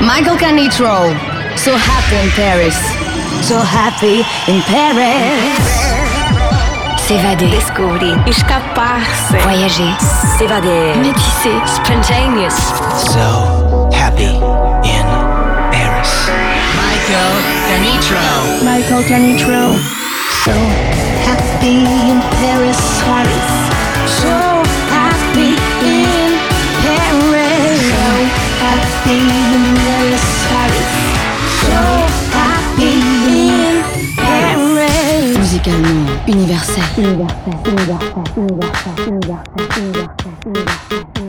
Michael Canitrot. So happy in Paris. So happy in Paris. S'évader. Descobrir. Escapar-se. Voyager. S'évader. Métisser. Spontaneous. So happy in Paris. Michael Canitrot. Michael Canitrot. So universel. Universel, universel, universel, universel, universel, universel,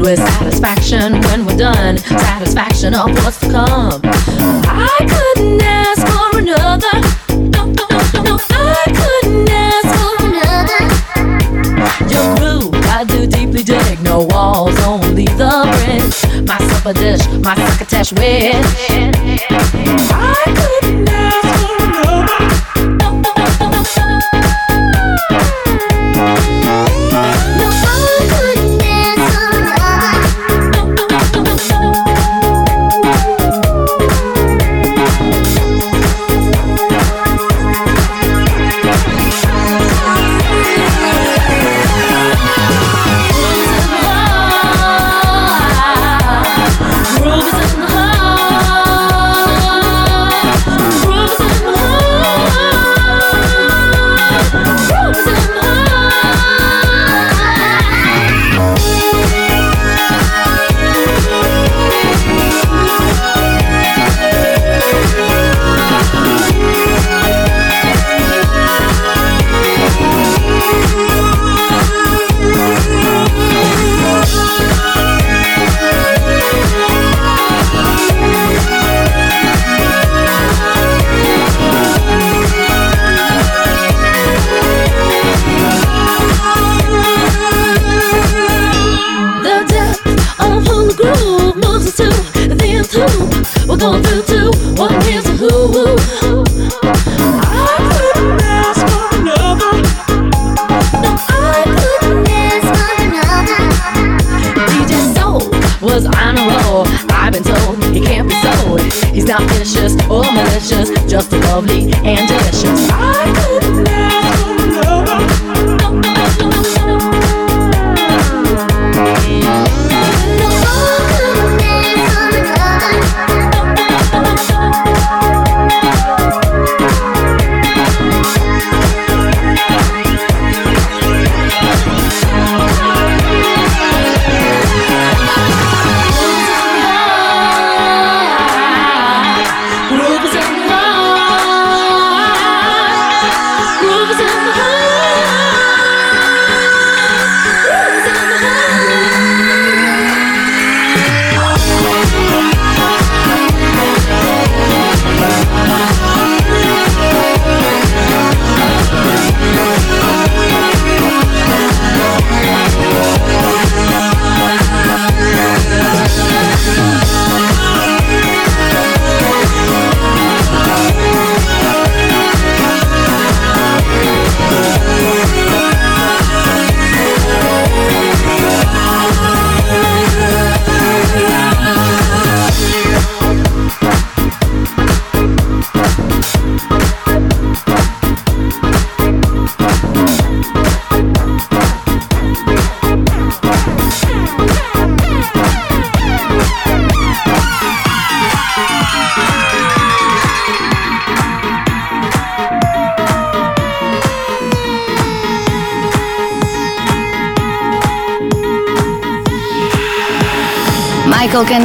filled with satisfaction when we're done. Satisfaction of what's to come. I couldn't ask for another. No, no, no. I couldn't ask for another. Your groove, I do deeply dig. No walls, only the bridge. My supper dish, my succotash wish. I couldn't ask for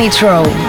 Michael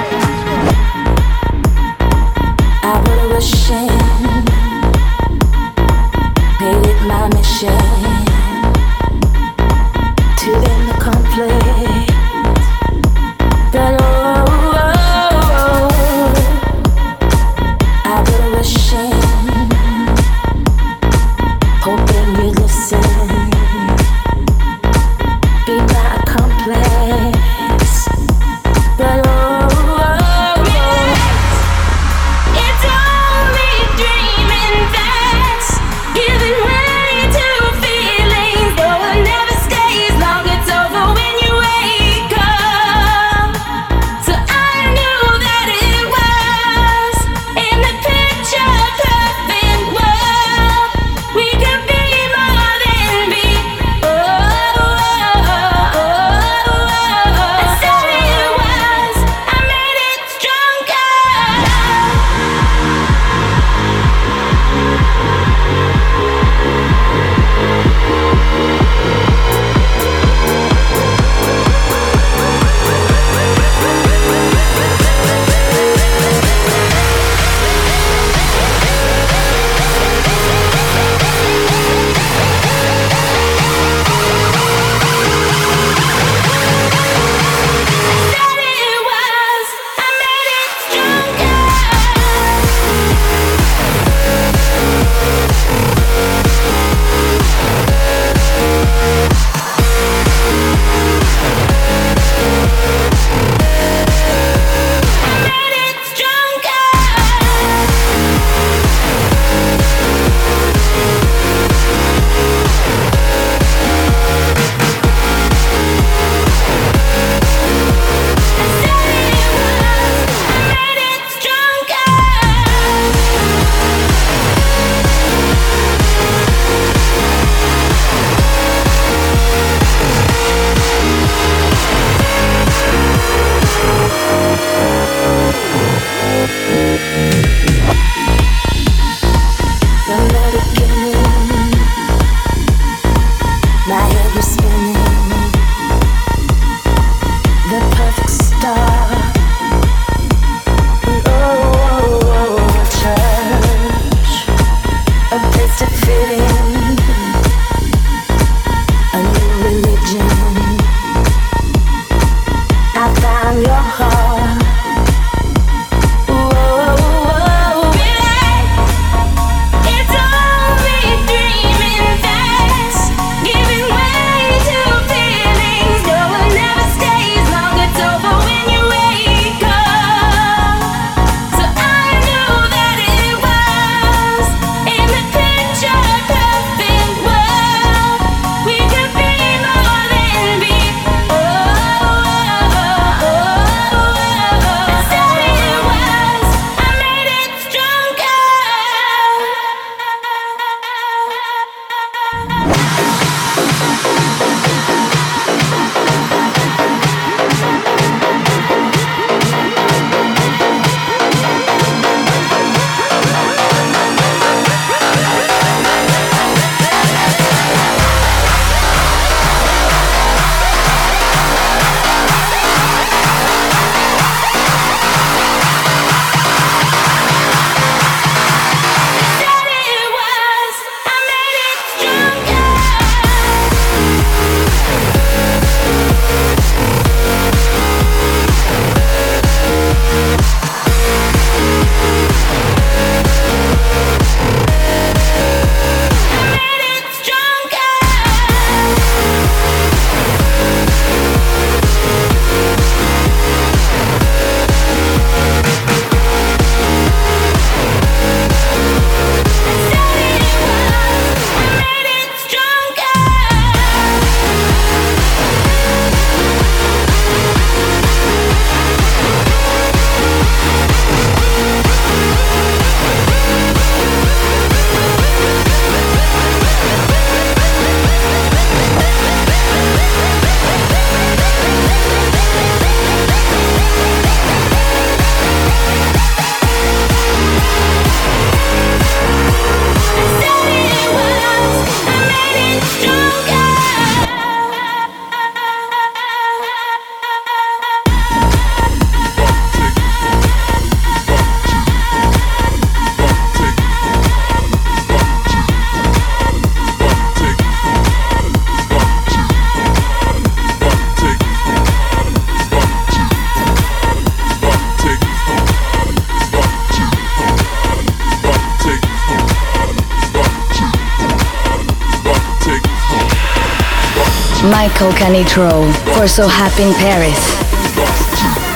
Michael Canitrot for So Happy in Paris.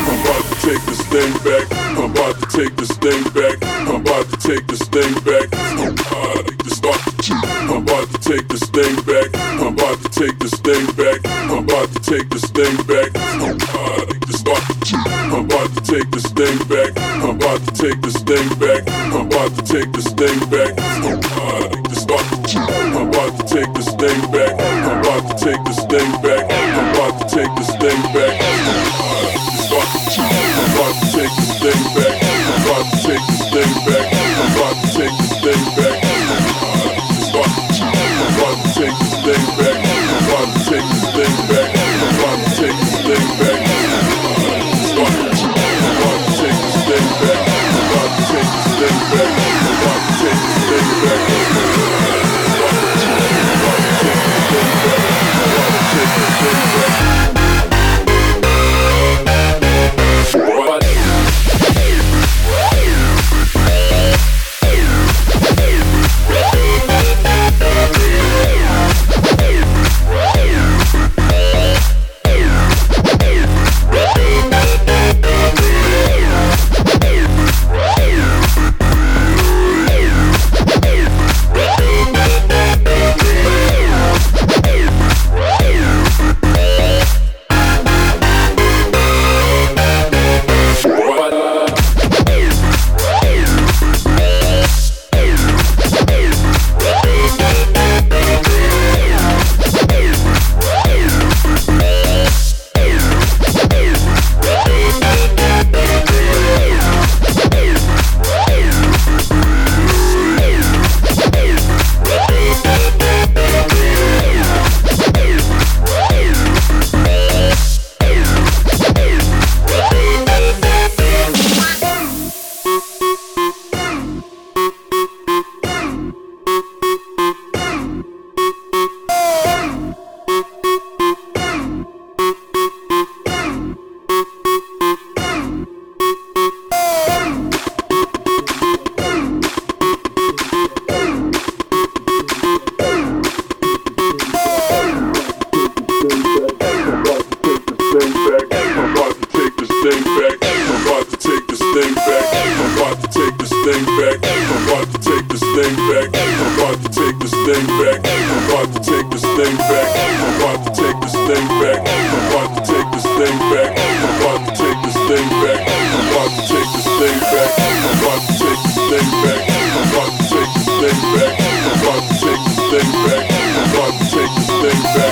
I'm about to take this thing back. I'm about to take this thing back. I'm about to take this thing back. I'm about to I'm about to take this thing back. I'm about to take this thing back. I'm about to take this thing back. I'm about to take this thing back. I'm about to take this thing back. I'm about to take this thing back. thing back.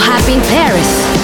Happy in Paris.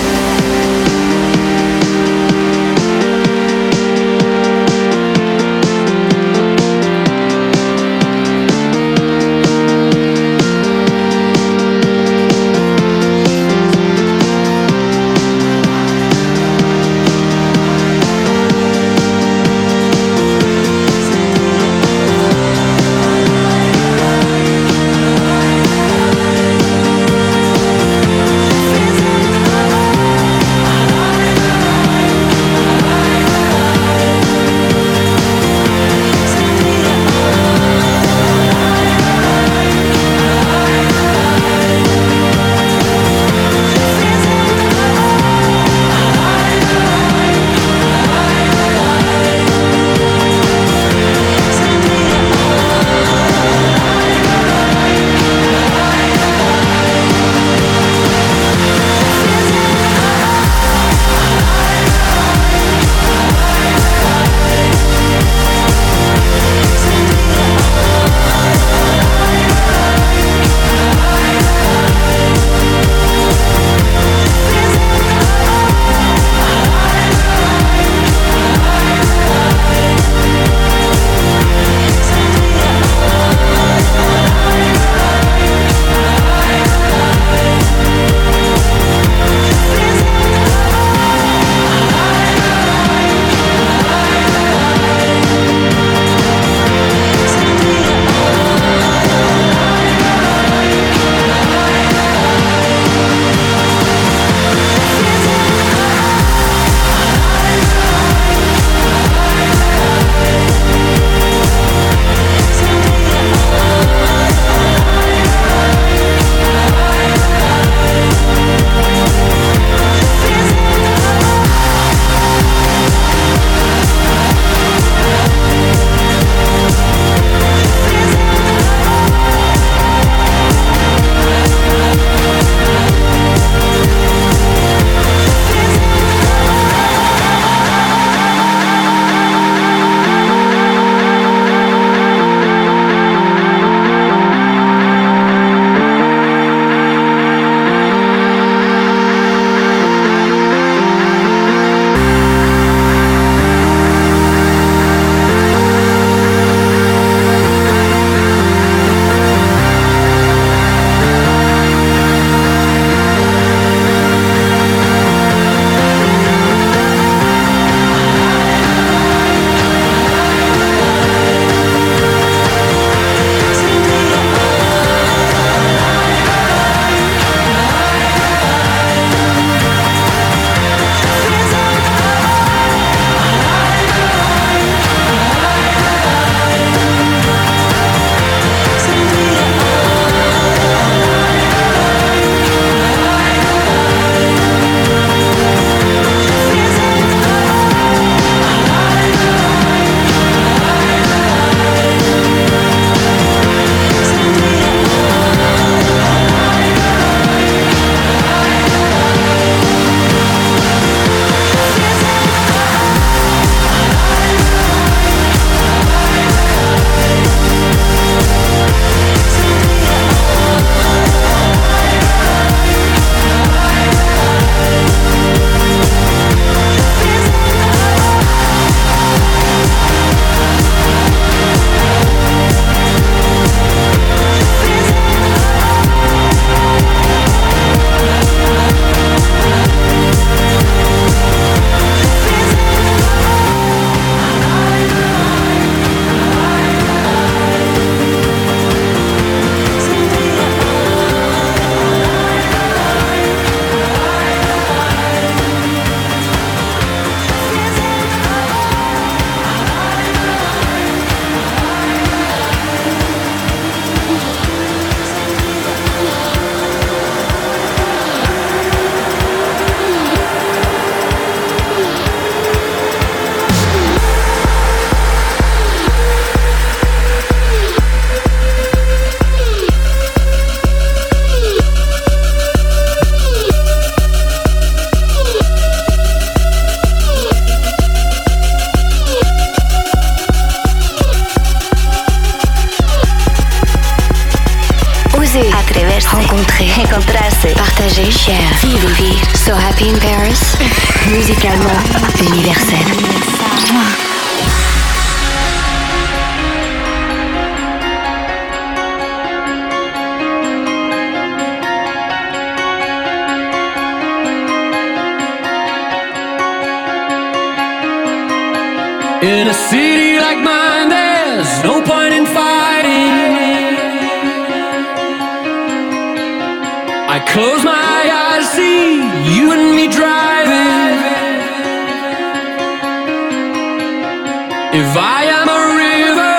If I am a river,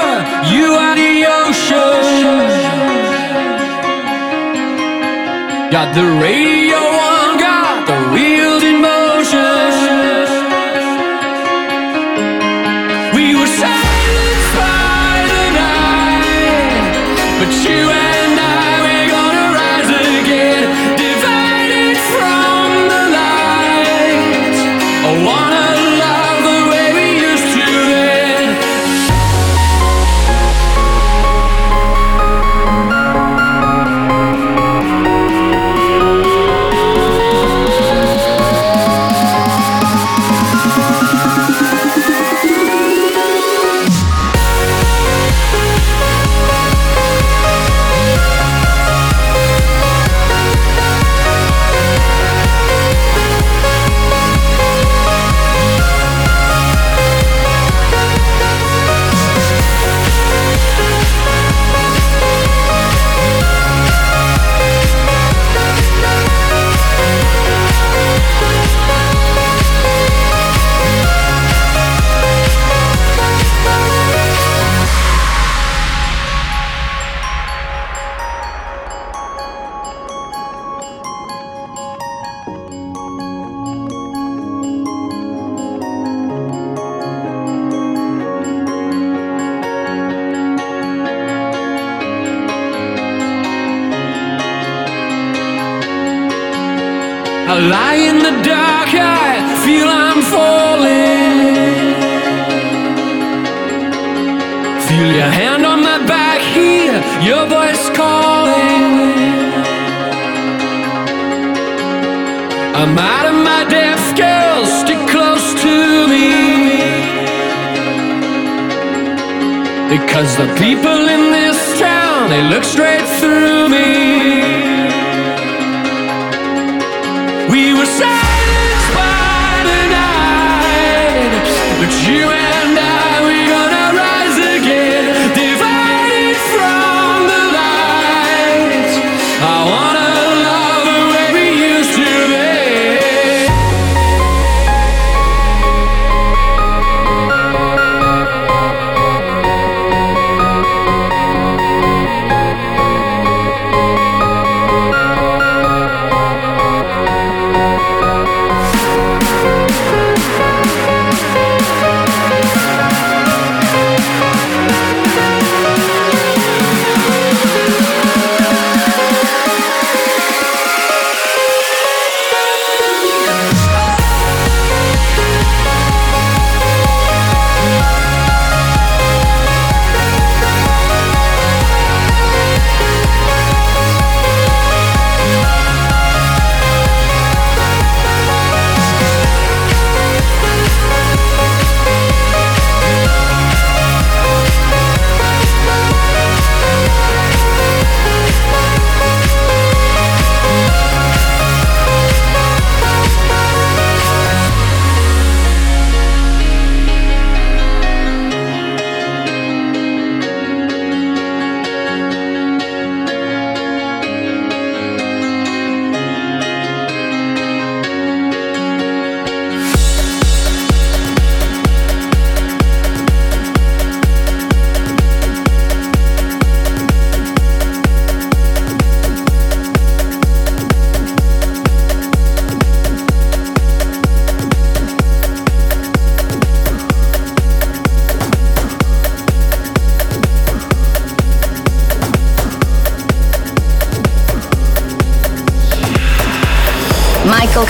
you are the ocean. Got the radio. I'm out of my depth, girl, stick close to me. Because the people in this town, they look straight through me. We were silenced by the night, but you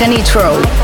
Any Troll.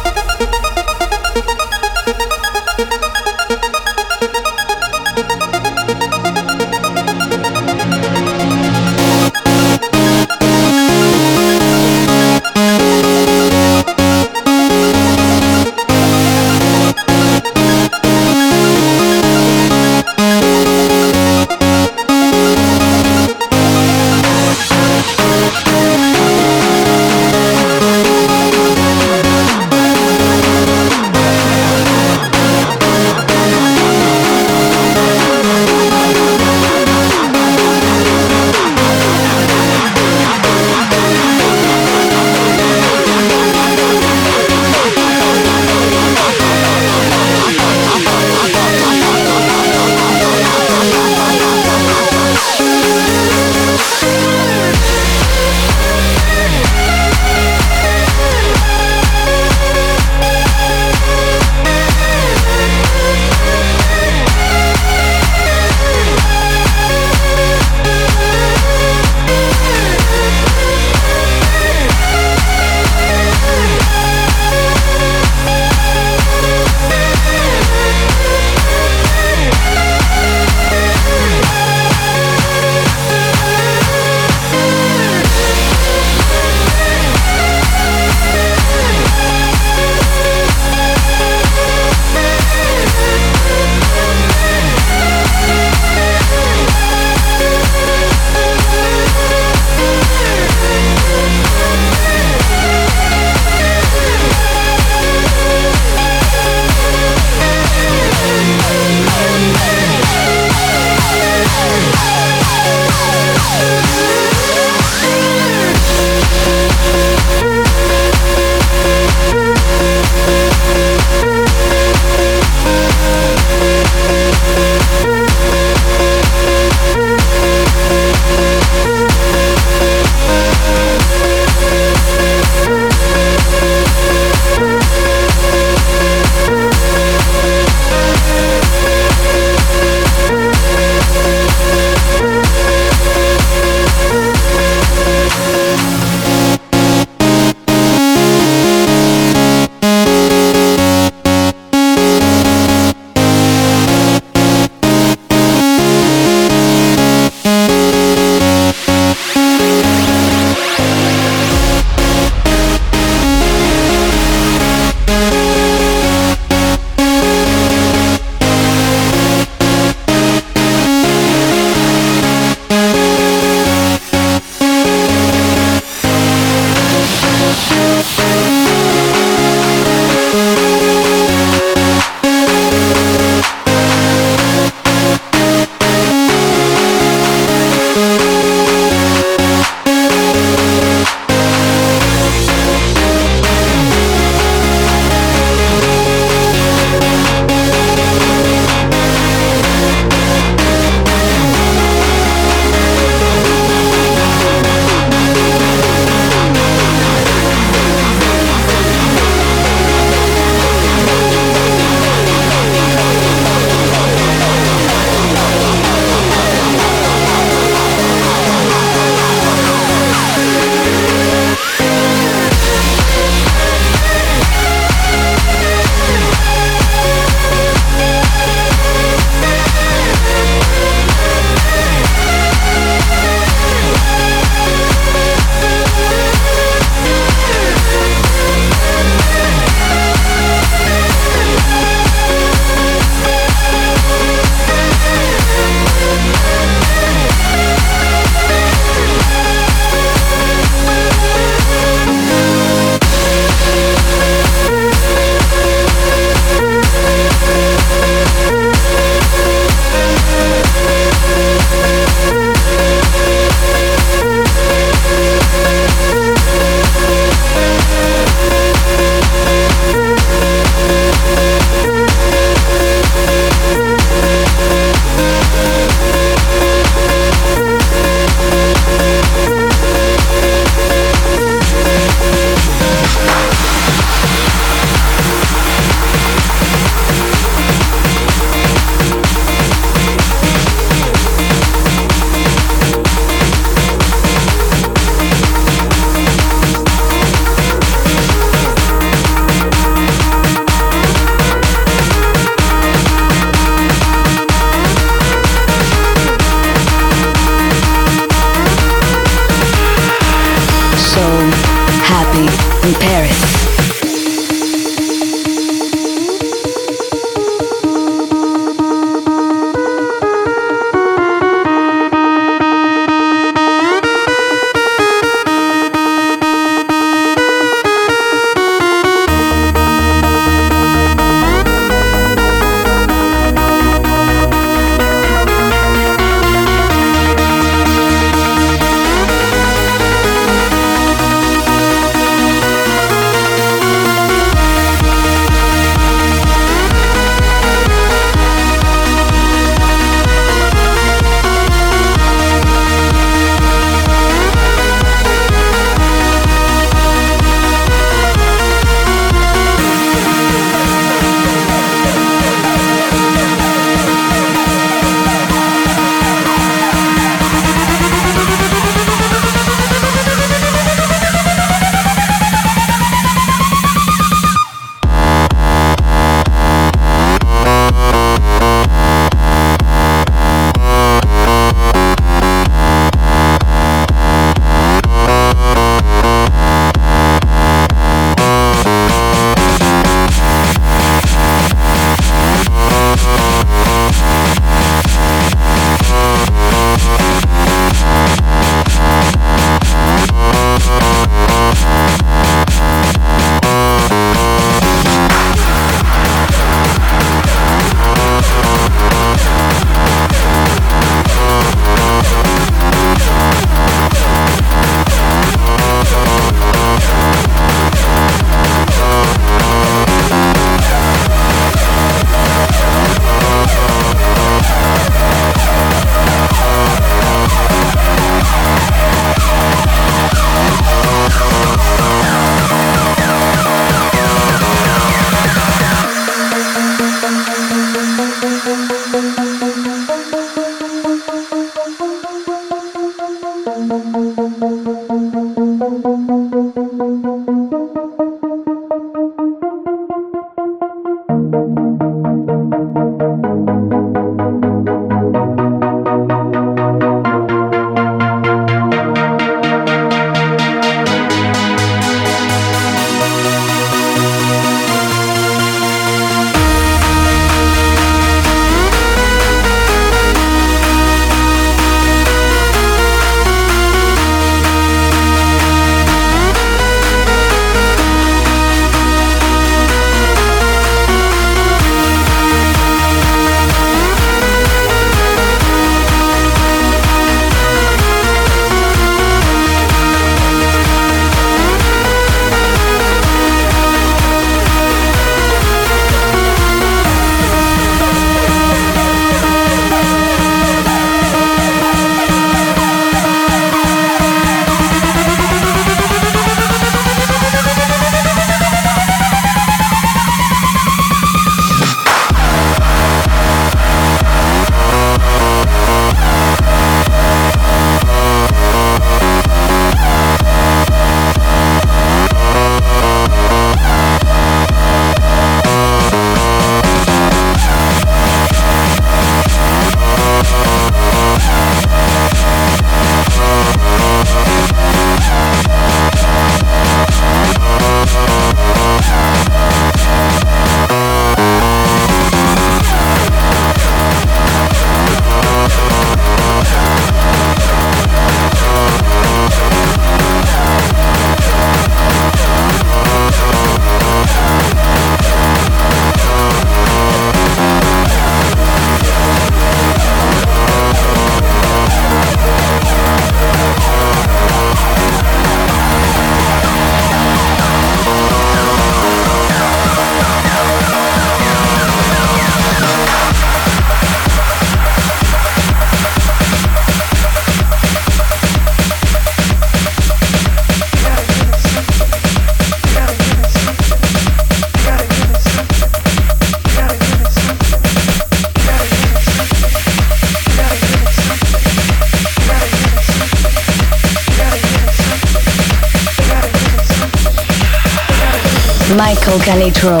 Canitrot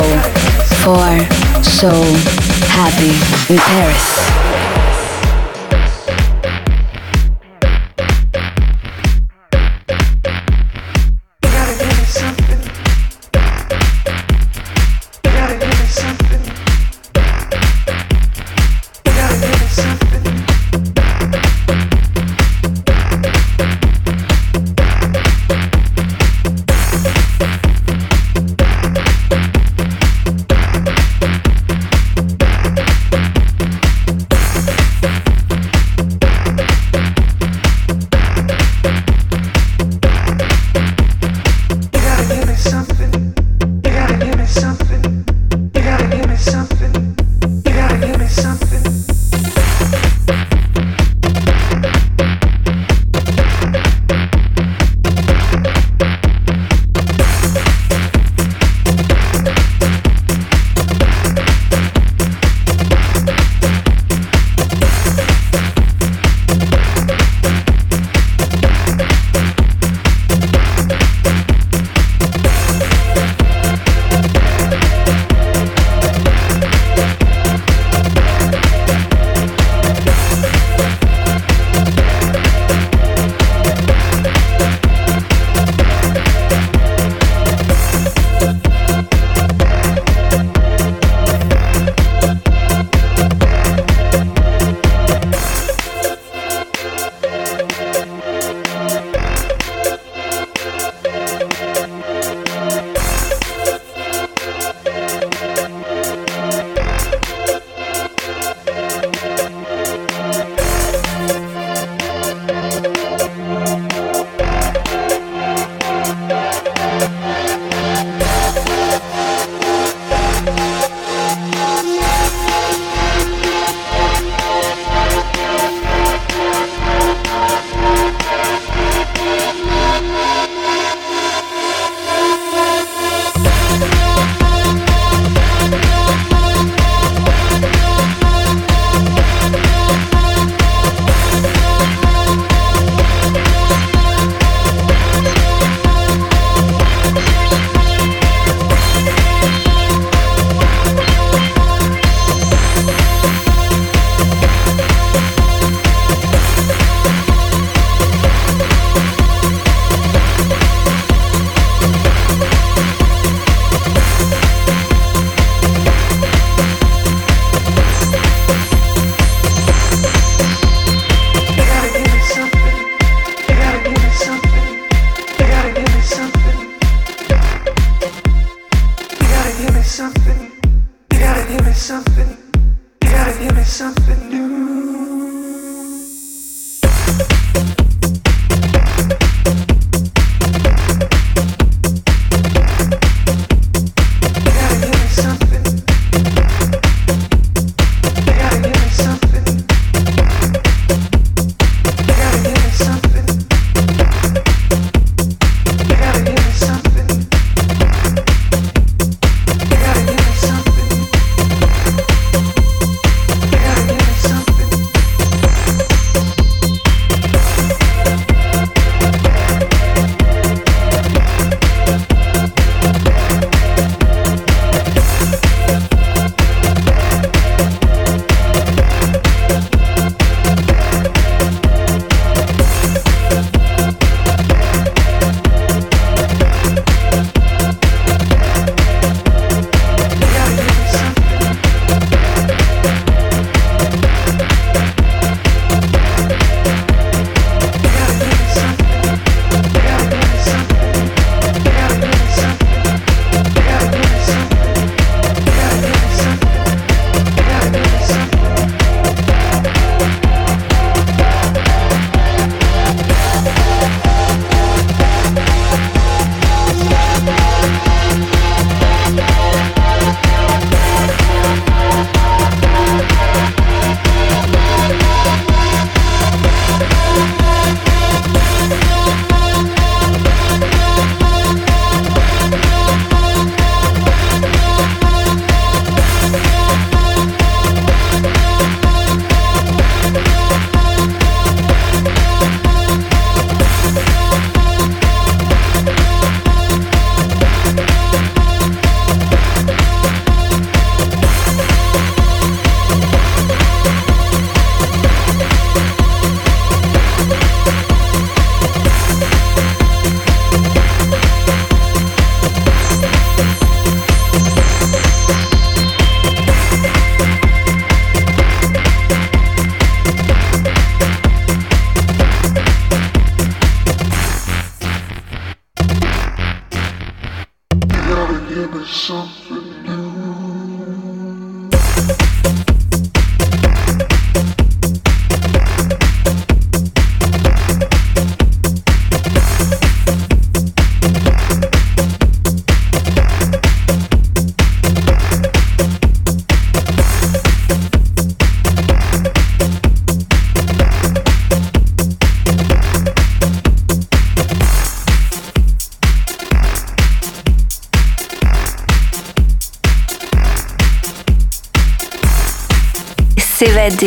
for So Happy in Paris.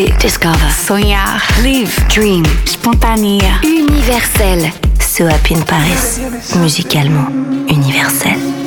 Discover. Sonhar. Live. Dream. Spontané. Universel. So Happy in Paris. Musicalement universel.